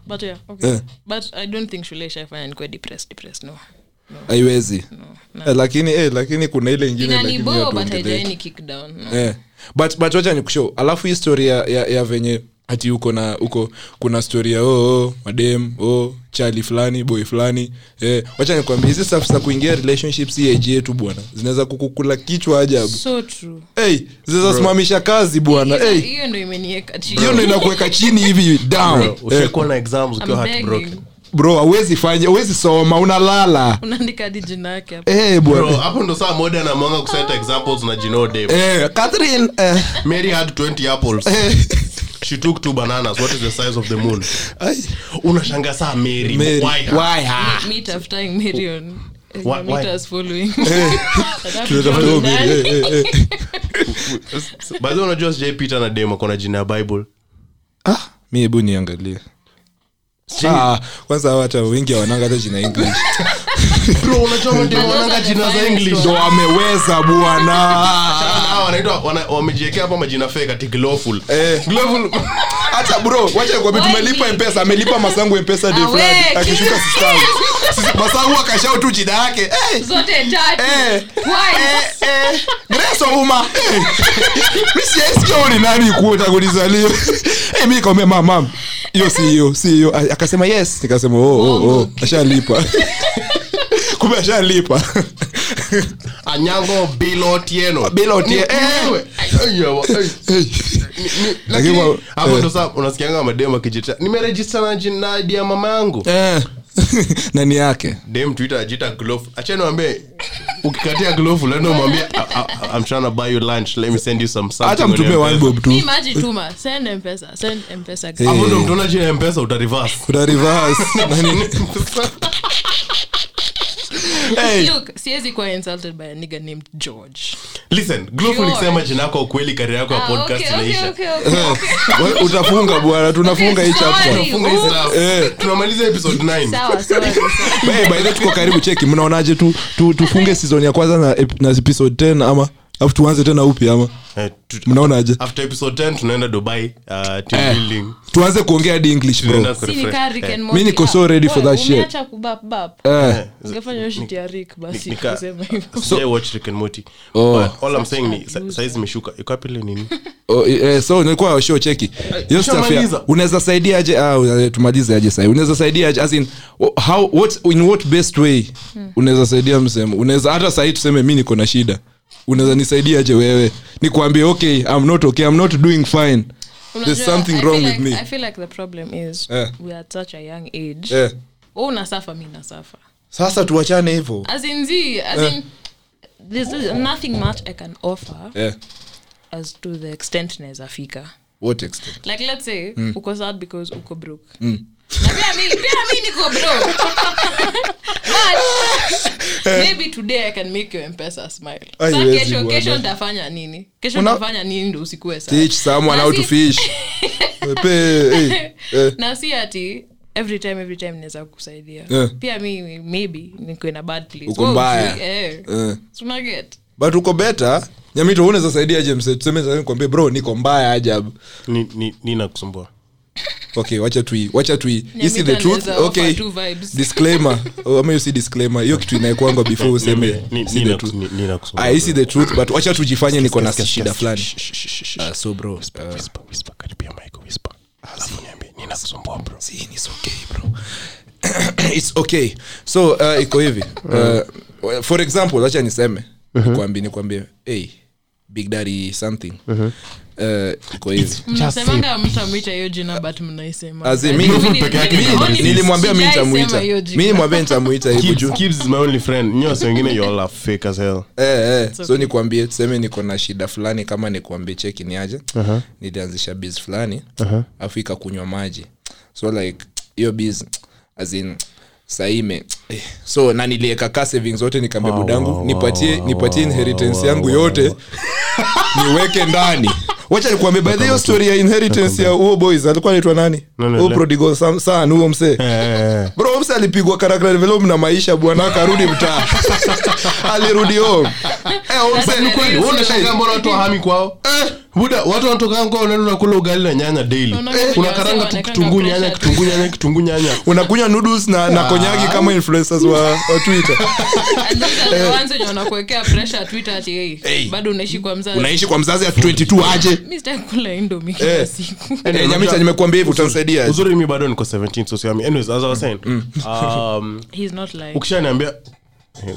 But yeah okay. Yeah. but i don't think shule ishafanya nikuwe depressed depressed no. Haiwezi. Eh, lakini eh, lakini kuna ile ingine no. eh. but but wacha nikushow. Alafu hii story ya, ya, ya venye ati uko na uko kuna storia oo oh, oh, madem oh, chali fulani boy fulani eh, wacha nikwambia hizi safu za kuingia relationships hii age yetu bwana zinaweza kukukula kichwa ajabu. So true. Hey, zinaweza simamisha kazi bwana Hiyo- hey, ndo imenieka chini. Hiyo ndo inakuweka chini hivi down. Bro, eh, ushakuwa na exams ukiwa heartbroken. Bro awezi fanya awezi soma unalala. Unaandika hadi jina yake hapo. Eh, bro. Hapo ndo saa moda namwanga kuseta examples na jino dave. Eh, Catherine eh, mary had 20 apples. Eh, she took two bananas. What is the size of the moon? Unashanga saa mary, Mary, why her? why her? meet after Marion by the way unajua na jina ya bible. Ah, mi hebu niangalie. Ah, kwanza hawa hata wengi hawananga hata jina english ndo ameweza bwana. Hawa wanaitwa wana- wamejiekea hapa majina fake ati glowful. Eh. glowful. Hata bro wacha tumelipa mpesa amelipa masangu mpesa day fulani. Akishuka sistangu masangu akashao tu jina yake. Hey, zote tatu. Eh, eh, Grace. Eh, mi ni nani kuota kulizaliwa Eh, mi nikamwambia mam mam hiyo si hiyo si hiyo. Akasema yes. Nikasema oh, oh, oh. ashalipa kumbe ashalipa. Anyango bilo tieno Bill Otieno, Ni- eh. wewe. Ai, yawa, ai. Hey. Ni- Lakini lakini wa- hapo eh. ndo saa unasikianga madem akijita nimerejista na jina mama yangu Eh, nani yake? Dem twitter ajita glove. Achani ukikatia glove lendo umwambie "I- I- i'm trying to buy you lunch. Let me send you some hata on one bob tu. Imagine tuma send mpesa send mpesa hapo ndo mtaona jina mpesa uta reverse. Nani hey. look siwezi kuwa insulted by a nigga named george listen glove nikisema jina yako ukweli kari yako ya Ah, podcast okay, okay, inaisha okay, okay. We- utafunga bwana tunafunga hii chapter Sorry. Funga hii stuff. Eh. tunamaliza episode 9 sawa sawa sawa. Hey, by the way, tuko karibu cheki mnaonaje tu, tu, season ya kwanza na, na episode 10 ama afu tuanze tena upya ama? Eh, mnaonaje? after episode 10 tunaenda dubai uh, team Eh. building. tuanze kuongea hadi english bro. Rick Eh, niko so Ah, ready for that shit. umeacha kubap bap. eh, Ungefanya shit ya Rick basi kusema hivyo. Sijai watch Rick and Morty. Oh. But all I'm saying ni Such a sa- loser. saizi imeshuka. Iko wapi ile nini? Oh, eh, so nilikuwa show cheki. Hiyo stuff ya unaweza saidia aje? Ah, tumalize aje sahi unaweza saidia aje? As in how what in what best way? Unaweza saidia msemo. Unaweza hata sahi tuseme mi niko na shida unaweza nisaidia aje wewe? Nikuambie okay i'm not okay i'm not doing fine. There's Unajua, something I wrong feel with like- me. I feel like the problem is yeah. we are at such a young age. Eh. Wewe unasafa mi nasafa. Sasa tuachane hivyo. As in zi as in there's nothing much i can offer yeah. as to the extent naweza fika. What extent? Like let's say uko sad because uko broke. Na maybe today i can make your mpesa smile. Sa kesho kesho ntafanya nini? Kesho Una- ntafanya nini ndo usikue teach someone how to fish. Pe, eh, na si ati every time every time naweza kusaidia pia mi maybe niko in bad place. Uko mbaya. eh. Eh. So but uko beta nyamito unaweza mse tuseme bro niko mbaya ajabu. Ni, ni, ni okay wacha tui wacha tui. You the truth? okay. offer two vibes. disclaimer. Oh, ama you disclaimer. Hiyo kitu inaekwanga before useme Ni- the truth. ni- ni nakusumbua. ah you see the truth but wacha tujifanye niko na shida fulani. So bro uh, Whisper, whisper, karibia mic, whisper. Alafu niambie, ni bro. see it's okay bro. It's okay. So uh, iko hivi. Uh, for example wacha niseme. Nikwambie nikwambie. Hey big daddy something. Uh, nilimwambia mi mi nimwambia hell. Eh, eh. so nikwambie tuseme niko na shida fulani kama nikuambie cheki niaje uh-huh. nilianzisha biz fulani uh-huh. afu ikakunywa maji. So like hiyo biz as saime eh. so na nilieka ka savings zote nikaambia budangu nipatie nipatie inheritance yangu yote. niweke ndani wacha nikuambie by the hiyo story ya inheritance ya huo boys alikuwa anaitwa nani? Huo prodigal son- son huo msee. Bro huyo msee alipigwa character develop na maisha bwana akarudi mtaa. Alirudi home. Eh, msee- Ni kweli, wewe unashangaa mbona watu wahami kwao buda watu wanatoka kwao unaenda unakula ugali na nyanya daily. Unaona Eh, vile unakaranga tu kitunguu nyanya kitunguu nyanya kitunguu nyanya. Unakunywa noodles na, na konyagi kama influencers wa, wa twitter. Are the ones wanakuwekea pressure twitter ati hey, bado unaishi kwa mzazi? unaishi kwa mzazi at 22 aje? Mimi sitaki kula indomie kila Eh. siku. Eh, nyamita nimekuambia hivi utanisaidia uzuri mimi bado niko 17 so siami anyways as i was saying. Um He's not lying. ukishaniambia eh,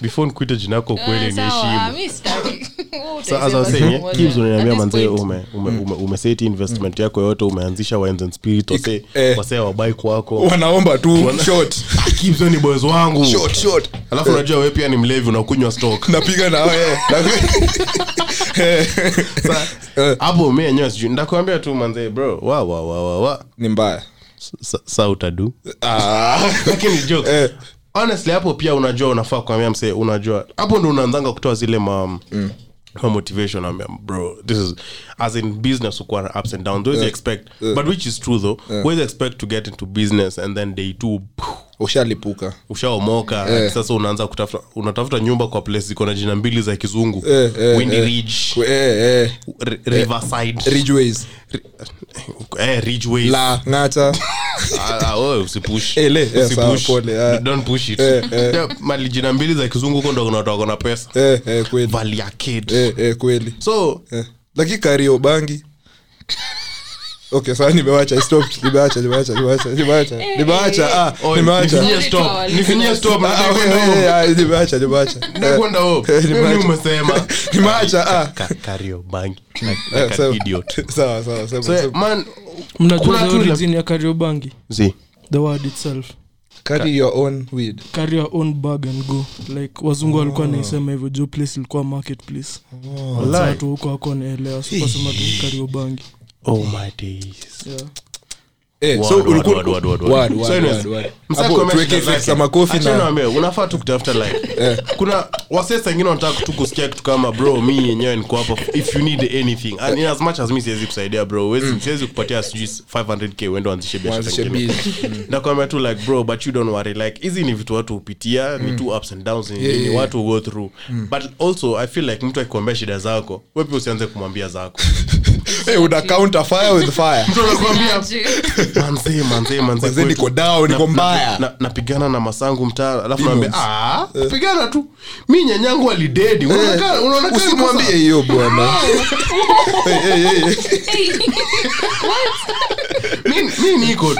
before nikuite jina yako kweli Ah, manzee point, ume, ume, ume, umeseti investment yako yote umeanzisha wines and spirit wase, eh. wase wabai kwako. Wanaomba tu short. Ni boys wangu. Short short. Alafu unajua wewe pia ni mlevi unakunywa stock. Napiga na hapo mi enyewe sijui. Ndakuambia tu manzee bro. Wa wa wa wa wa. Ni mbaya. Sa- sa utadu ah. lakini joke Eh. Honestly hapo pia unajua unafaa kuambia mse unajua. Hapo ndo unaanzanga kutoa zile ma, ma motivation bro this is as in business na ups and downs yeah. expect. But which is true though huwezi expect to get into business and then day two ushalipuka ushaomoka Eh. sasa unaanza kutafuta unatafuta nyumba kwa place ziko na jina mbili za kizungu Eh, eh, windy eh. ridge eh, eh. R- riverside ridgeways eh, ridgeways la ngata Ah, ah, wewe usipush Eh, le, eh, Usipush. sawa, pole, ah. don't push it Eh, eh. Yeah, mali jina mbili za kizungu huko ndo kunatoka na pesa eh, eh, kweli Valley Arcade. eh, eh, kweli so eh. lakini kariobangi okay sawa nimewacha I nimewacha nimewacha nimewacha nimewacha nimewacha ah oh, nimewacha nifinyie stop. to stop, ah, kwenda home. nimewacha nimewacha Nataka kwenda home. Nini nimewacha. umesema nimewacha ah Ka- Kariobangi. Like- sawa. sawa sawa sema, So, sema. man, mnajua the origin ya kariobangi See, the word itself carry your own weed carry your own bag and go like wazungu walikuwa naisema hivyo juu place ilikuwa market place Walai. watu huko wako wanaelewa sikasema tu kariobangi oh my days. yeah. Eh, unafaa tu kutafuta like. Kuna wasesa wengine wanataka tu kusikia kitu kama bro mi yenyewe niko hapa if you need anything. And in as much as mi siwezi kusaidia bro wezi siwezi kupatia sijui 500k uende uanzishe biashara ingine. nakwambia tu like bro but you don't worry. Like hizi ni vitu watu hupitia ni tu ups and downs ni Yeah, nini yeah, watu go through. But also i feel like mtu akikuambia shida zako wepia usianze kumwambia zako Eh, una counter fire with fire? Niko Na- na- napigana na masangu mtaa alafu naambia "Ah, pigana tu. Mi nyanyangu alidedi Unaona kaa- usimwambie hiyo bwana. Eh, eh, eh, eh. Mi- mi niko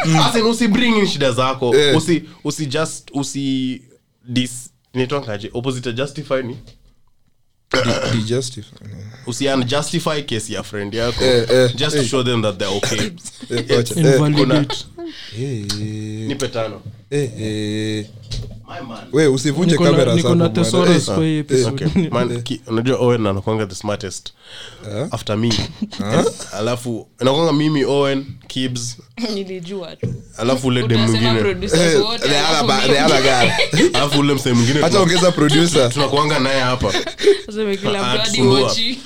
usibring in shida zako. Eh. usi usi just usi dis nitwangaje opposite justify ni Be justify. case ya friend yako. Eh, eh, just to eh. show them that they're okay Eh, nipe tano. Eh, eh. we usivunje Eh, okay. Man ki, unajua owen anakwanga the smartest. After me. Alafu anakwanga mimi owen kibs. Nilijua tu. Alafu ule dem utasema mwingine. producers Eh, wote the other alafu ba- mimi. the other guy. alafu ule msee mwingine hata ongeza producer. tunakuanga naye hapa Useme kila Ah, mtu hadi tusumbua. wochi.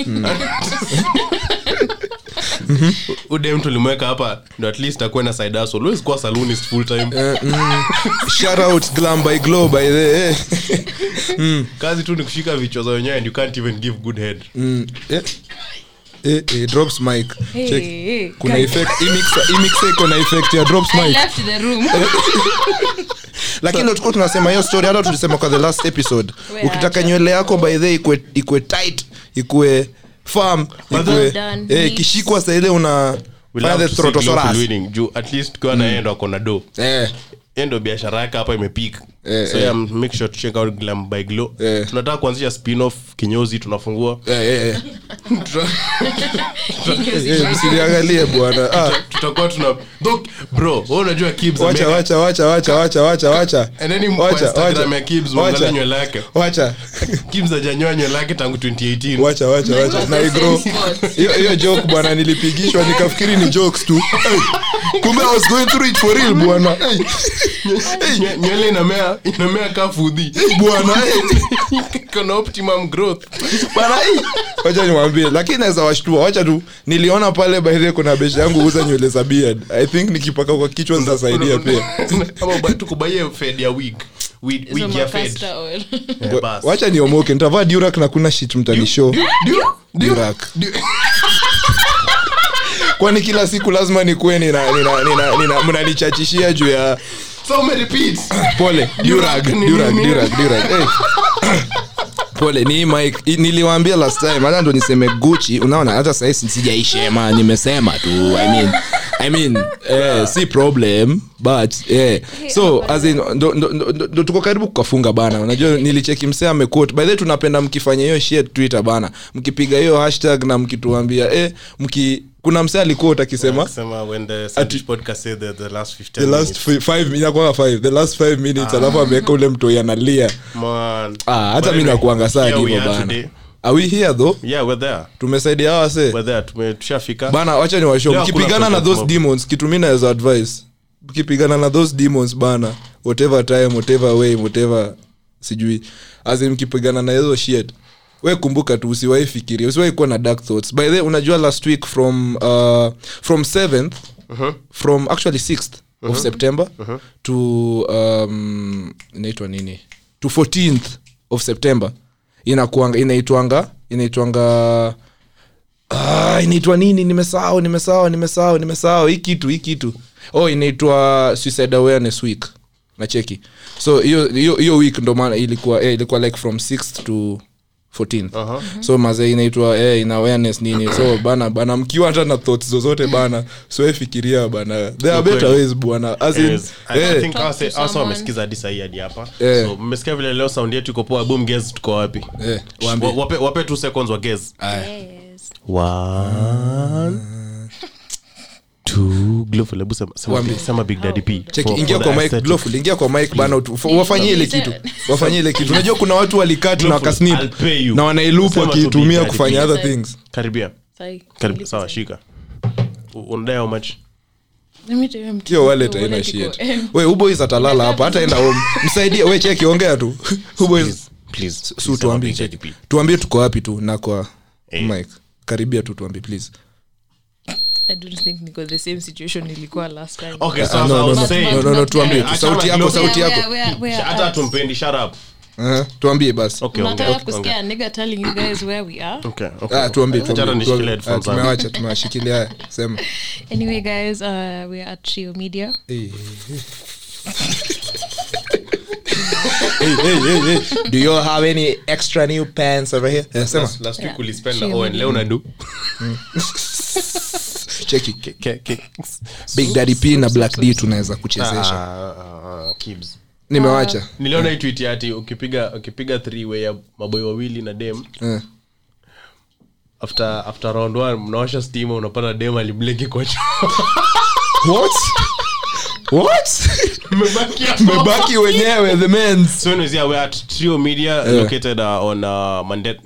Ude mtu limweka hapa ndo at least akuwe na side hustle huwezi kuwa salonist full time Eh, mm. shout out glam by glow by the eh. kazi tu ni kushika vichwa za wenyewe and you can't even give good head Mm. Eh. Eh, eh, drops mic Hey, Check. hey, kuna effect hii mixer- hii mixer iko na effect ya drops I mic left the room. lakini ndo tulikuwa tunasema hiyo story hata tulisema kwa the last episode ukitaka nywele yako by the ikwe, ikwe tight ikwe farm eh, ikishikwa saile una juu at least kwa naenda ndo do eh. Endo biashara yake hapa imepik Eh, so eh. yeah, make sure to check out glam by glow. Eh. tunataka kuanzisha spin-off kinyozi tunafungua. Eh eh eh. Eh, msiniangalie bwana. Ah. tutakuwa tuna bro wewe unajua kibs wacha wacha wacha wacha wacha wacha wacha. And then wacha Instagram ya kibs mwangalie nywele yake. Wacha. Kibs hajanyoa nywele yake tangu 2018 wacha wacha wacha. na igro hiyo hiyo joke bwana nilipigishwa nikafikiri ni jokes tu. Hey, kumbe i was going through it for real bwana. Hey, nywele inamea inamea kaa fudhi bwana hey. Kuna optimum growth. Bwana wacha niwaambie lakini naweza washtua. Wacha tu niliona pale baadhi kuna besha yangu uza nywele za beard. I think nikipaka kwa kichwa zitasaidia pia. Ama tukubaie fed ya wig. Wig- Hizo ya fed. macaster. Bas. wacha niomoke nitavaa durak na kuna shit mtanishow durak kwani kila siku lazima nikuwe nina, nina, nina, nina, mnanichachishia juu ya so umerepeat pole durag durag durag durag hey. pole ni mike niliwaambia last time hata ndo niseme guchi unaona hata sahii sijaishema nimesema tu i mean i mean eh, si problem but eh. so as in ndo, ndo, ndo, ndo, tuko karibu kukafunga bana unajua nilicheki msee amequote by the way tunapenda mkifanya hiyo shit twitter bana mkipiga hiyo hashtag na mkituambia eh, mki kuna msee alikuwa utakisema? The last 15 the last minutes. fi- five inakuanga five. The last five minutes alafu ameweka ule mtoi analia. Ah, hata mi nakuanga saa are bana. are we here though? Yeah we're there. Tumesaidia hawa se we're there Tumeshafika. bana wacha ni washow. Mkipigana na those demons kitu mi naweza advice. Mkipigana na those demons bana whatever time whatever way whatever sijui. Azin mkipigana na hizo shit we kumbuka tu usiwahi fikiria usiwahi kuwa na dark thoughts. By the unajua last week from uh, from 7th from actually 6th of september to um, inaitwa nini? To 14th of september. Inakuanga inaitwanga inaitwanga ah, inaitwa nini? Nimesahau nimesahau nimesahau nimesahau. Hii kitu hii kitu. Oh inaitwa suicide awareness week. Nacheki. So hiyo week ndo maana ilikuwa eh, ilikuwa like from 6th to 14th Aha. so mazee inaitwa eh, ina awareness nini? So bana bana mkiwa hata na thoughts zozote bana siwefikiria bana. There are better ways bwana. As in Yes. I- I eh, think wamesikiza hadi sahii hadi hapa. Eh. so mmesikia vile leo sound yetu iko poa boom guess tuko wapi? Eh, wape, wape two seconds wa guess Yes. one two glowful hebu sema, sema, Waambie. sema big daddy p cheki For- ingia for kwa the glowful ingia kwa mic bana wafanyie ile kitu. Wafanyie ile kitu. Unajua kuna watu walikati na wakasnip na wanailup wakiitumia kufanya other things. Karibia. Sawa shika. Unadai how much? Hiyo shit. We uboys atalala hapa hata enda home. Msaidie. We cheki ongea tu. Uboys Please, please, su tuambie Big cheki Daddy P. tuambie tuko wapi tu na kwa Eh. mike karibia tu tuambie please I don't think niko the same situation ilikuwa last time. Okay, so no, no, no, saying- no, no, no, tuambie tu sauti yako sauti yako where- where- hata tumpendi shut up Aha, tuambie basi okay ongea, Nataka kusikia nigga telling you guys where we are. Okay, okay. Ah, tuambie Acha tuambie, nishikilie tuambie. headphones zangu. tumewacha tumewashikilia haya sema Anyway, guys, uh, we are at Trio Media. hey, hey, hey, hey. do you have any extra new pants over here sema Last- last week Yeah. ulispend na Sure. Owen, leo unadu cheki Ke- ke- big daddy p na black d tunaweza kuchezesha. Ah, ah, ah, nimewacha. Niliona hii tweet ati ukipiga ukipiga three way ya maboi wawili na dem. Eh. after after round one mnawasha stima unapata dem alibleki kwa choo. what? What? Mmebaki mebaki wenyewe the men So anyways, yeah, we're at Trio Media Yeah. located uh, on uh, Mandet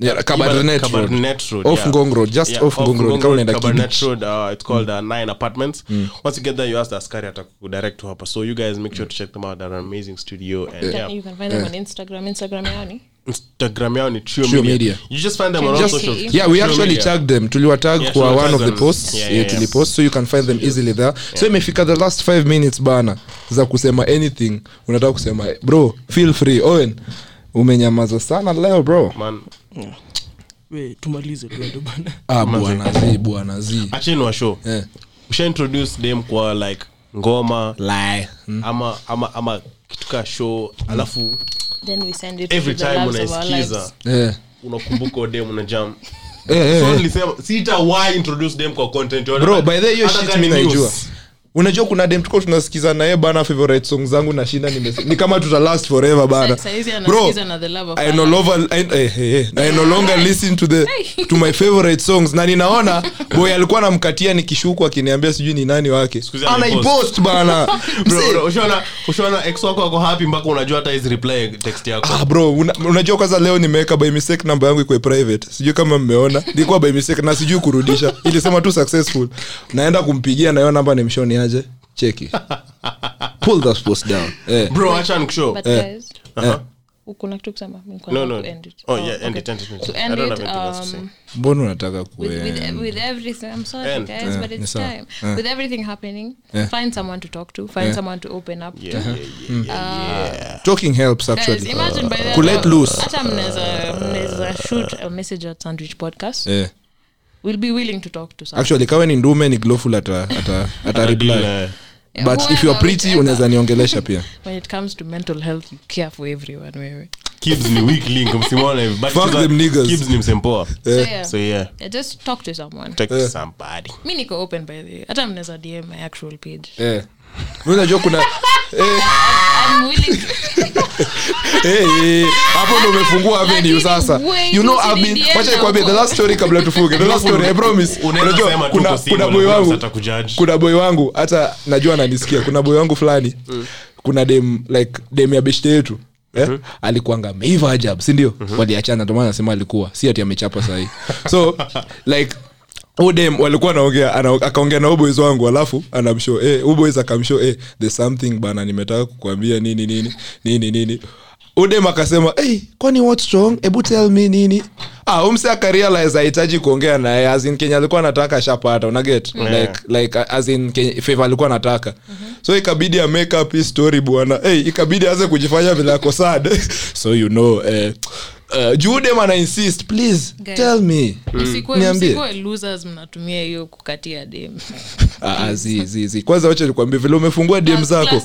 Yeah, Kabarnet Road. Kabarnet Road. Off yeah. Ngong Road, just off Ngong Road. Kama unaenda Kabarnet Kidich. Road, uh, it's called uh, Nine Apartments. Once you get there, you ask the askari atakudirect hapa. So you guys make sure to check them out. They're an amazing studio. And yeah, you can find them on Instagram. Instagram yao ni? Instagram yao ni Trio, Trio Media. Media. You just find them on all Just- socials. yeah we Trio actually Media. tagged them tuliwatag Yeah, kwa tuliwatag of the them. posts Yeah, yeah, yeah, yeah. tulipost so you can find them easily there so imefika the last five minutes bana za kusema anything unataka kusema bro feel free owen umenyamaza sana leo bro Man, we tumalize tuende bana ah, bwana zi bwana zi acheni wa show. Eh. Usha introduce them kwa like ngoma Lie. ama ama ama kitu ka show alafu Then we send it every to the time loves of our unaisikiza lives. Eh. unakumbuka dem una jam Eh, eh, so eh. nilisema sita why introduce dem kwa content yote. bro by the way, hiyo Hata shit kama mi ni naijua news. Unajua kuna dem tuko tunasikiza naye bana favorite song zangu nashinda ni kama tuta last forever bana. Bro anasikiza na the love of I no, longer, I, eh, eh, eh, I no longer listen to the to my favorite songs. Na ninaona boy alikuwa anamkatia nikishuku akiniambia sijui ni nani wake. Anaipost bana. Bro, bro, ushaona ushaona ex wako ako happy mpaka unajua hata his reply text yako. Ah, bro una, unajua kwanza leo nimeweka by mistake namba yangu iko private. Sijui kama mmeona. Nilikuwa by mistake na sijui kurudisha. Ilisema tu successful. Naenda kumpigia na hiyo namba nimshoni aje cheki pull that post down eh. bro acha nikushow But guys, Eh. kuna kitu kusema Nilikuwa no nataka no ku it. oh Oh, yeah end okay. it end it To I end don't it, have anything else to um, mbona unataka with, with, with everything i'm sorry And- guys Yeah, but ni sawa. time Yeah. with everything happening Yeah. find someone to talk to find someone to open up yeah to yeah yeah, yeah. talking helps Guys, actually imagine by the to loose hata mnaweza mnaweza shoot a message at sandwich podcast eh. We'll be willing to talk to someone. Actually kawe ni ndume ni glowful ata, ata, ata reply. eh, Yeah, but if you're pretty unaweza niongelesha pia. When it comes to mental health you care for everyone wewe. Kibs ni weak link msimone but Fuck them niggas. Kibs ni msempoa so yeah, so yeah. Yeah just talk to someone. Talk Eh. to somebody. Mi niko open by the way. hata mnaweza dm my actual page. Eh. Unajua kuna eh, i'm willing. To eh, eh, hapo ndo umefungua avenue sasa. you know I've been wacha nikwambie the last story kabla tufunge the last story i promise. Unajua kuna kuna boy wangu kuna boy wangu hata najua ananisikia. Kuna boy wangu fulani kuna dem like dem ya beshte yetu Eh? alikuanga ameiva ajab sindio waliachana ndomana nasema alikuwa si ati amechapa sahii. So like udem walikuwa naongea ana- akaongea na uboys wangu alafu anamsho eh, uboys akamsho eh, the something bana nimetaka kukwambia nini nini nini nini. Udem akasema hey, kwani what's wrong? Hebu tell me nini. Ah, umse akarealize ahitaji kuongea naye azin kenya alikuwa anataka ashapata unaget Yeah. like, like azin favor alikuwa anataka. So ikabidi amake up his story bwana. Hey, ikabidi aanze kujifanya vile ako sad. So you know eh, uh, juudem ana insist please Guys. tell me Msikuwe- Niambie. msikuwe hiyo kukatia dem Ah, ah, zi. kwanza wacha nikwambia vile umefungua dm zako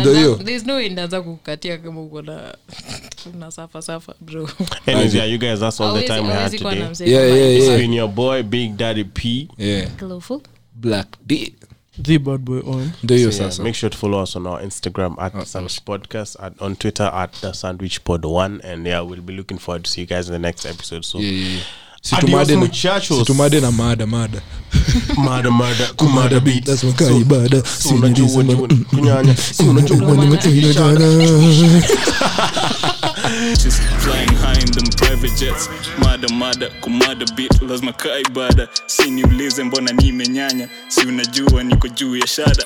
Ndio hiyo. ndaanza- no way ndaanza kukatia kama uko na una safa safa bro anyways yeah you guys that's all the time we had hawezi kuwa na today Yeah, yeah, it's yeah. been your boy big daddy p yeah. Glowful. black d the bad boy on. Ndo hiyo So, yeah, make sure to follow us on our Instagram at the Sandwich Podcast, at, on Twitter at the Sandwich Pod One, and yeah, we'll be looking forward to see you guys in the next episode. So, Yeah, yeah, yeah. Situmade na- mada mada. Mada kumada lazima kaa ibada kunyanya. Just flying high in them private jets. Mada mada kumada bit lazima kaa ibada si niulize mbona nimenyanya si unajua niko juu ya shada